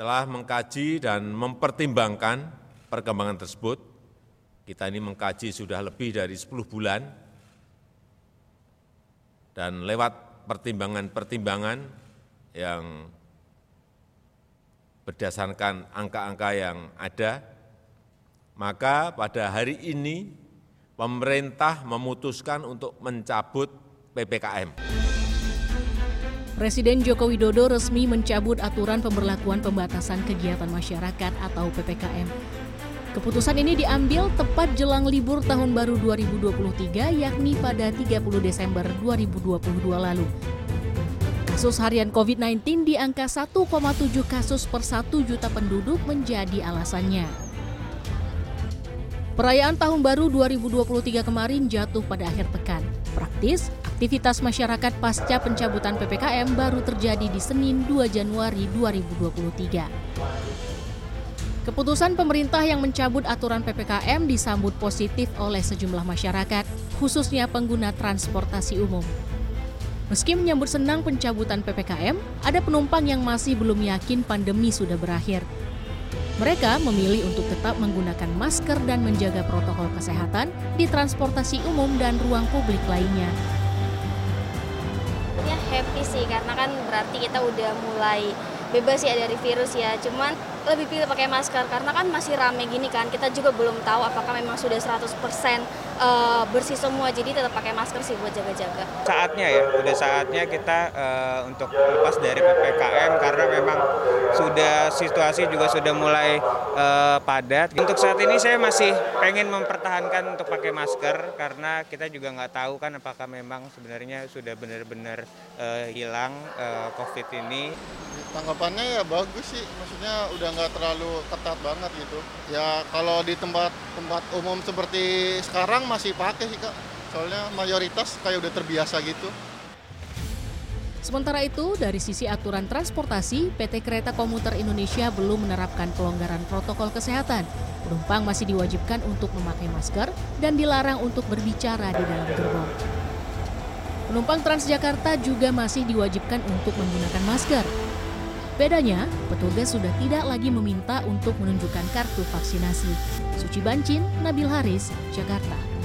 Setelah mengkaji dan mempertimbangkan perkembangan tersebut, kita ini mengkaji sudah lebih dari 10 bulan, dan lewat pertimbangan-pertimbangan yang berdasarkan angka-angka yang ada, maka pada hari ini pemerintah memutuskan untuk mencabut PPKM. Presiden Joko Widodo resmi mencabut aturan pemberlakuan pembatasan kegiatan masyarakat atau PPKM. Keputusan ini diambil tepat jelang libur tahun baru 2023 yakni pada 30 Desember 2022 lalu. Kasus harian COVID-19 di angka 1,7 kasus per 1 juta penduduk menjadi alasannya. Perayaan Tahun Baru 2023 kemarin jatuh pada akhir pekan. Praktis, aktivitas masyarakat pasca pencabutan PPKM baru terjadi di Senin 2 Januari 2023. Keputusan pemerintah yang mencabut aturan PPKM disambut positif oleh sejumlah masyarakat, khususnya pengguna transportasi umum. Meski menyambut senang pencabutan PPKM, ada penumpang yang masih belum yakin pandemi sudah berakhir. Mereka memilih untuk tetap menggunakan masker dan menjaga protokol kesehatan di transportasi umum dan ruang publik lainnya happy sih karena kan berarti kita udah mulai bebas ya dari virus ya. Cuman lebih pilih pakai masker karena kan masih rame gini kan. Kita juga belum tahu apakah memang sudah 100% uh, bersih semua. Jadi tetap pakai masker sih buat jaga-jaga. Saatnya ya, udah saatnya kita uh, untuk lepas dari PPKM situasi juga sudah mulai uh, padat. Untuk saat ini saya masih pengen mempertahankan untuk pakai masker karena kita juga nggak tahu kan apakah memang sebenarnya sudah benar-benar uh, hilang uh, COVID ini. Tanggapannya ya bagus sih, maksudnya udah nggak terlalu ketat banget gitu. Ya kalau di tempat-tempat umum seperti sekarang masih pakai sih kak, soalnya mayoritas kayak udah terbiasa gitu. Sementara itu, dari sisi aturan transportasi, PT Kereta Komuter Indonesia belum menerapkan pelonggaran protokol kesehatan. Penumpang masih diwajibkan untuk memakai masker dan dilarang untuk berbicara di dalam gerbong. Penumpang Transjakarta juga masih diwajibkan untuk menggunakan masker. Bedanya, petugas sudah tidak lagi meminta untuk menunjukkan kartu vaksinasi. Suci Bancin, Nabil Haris, Jakarta.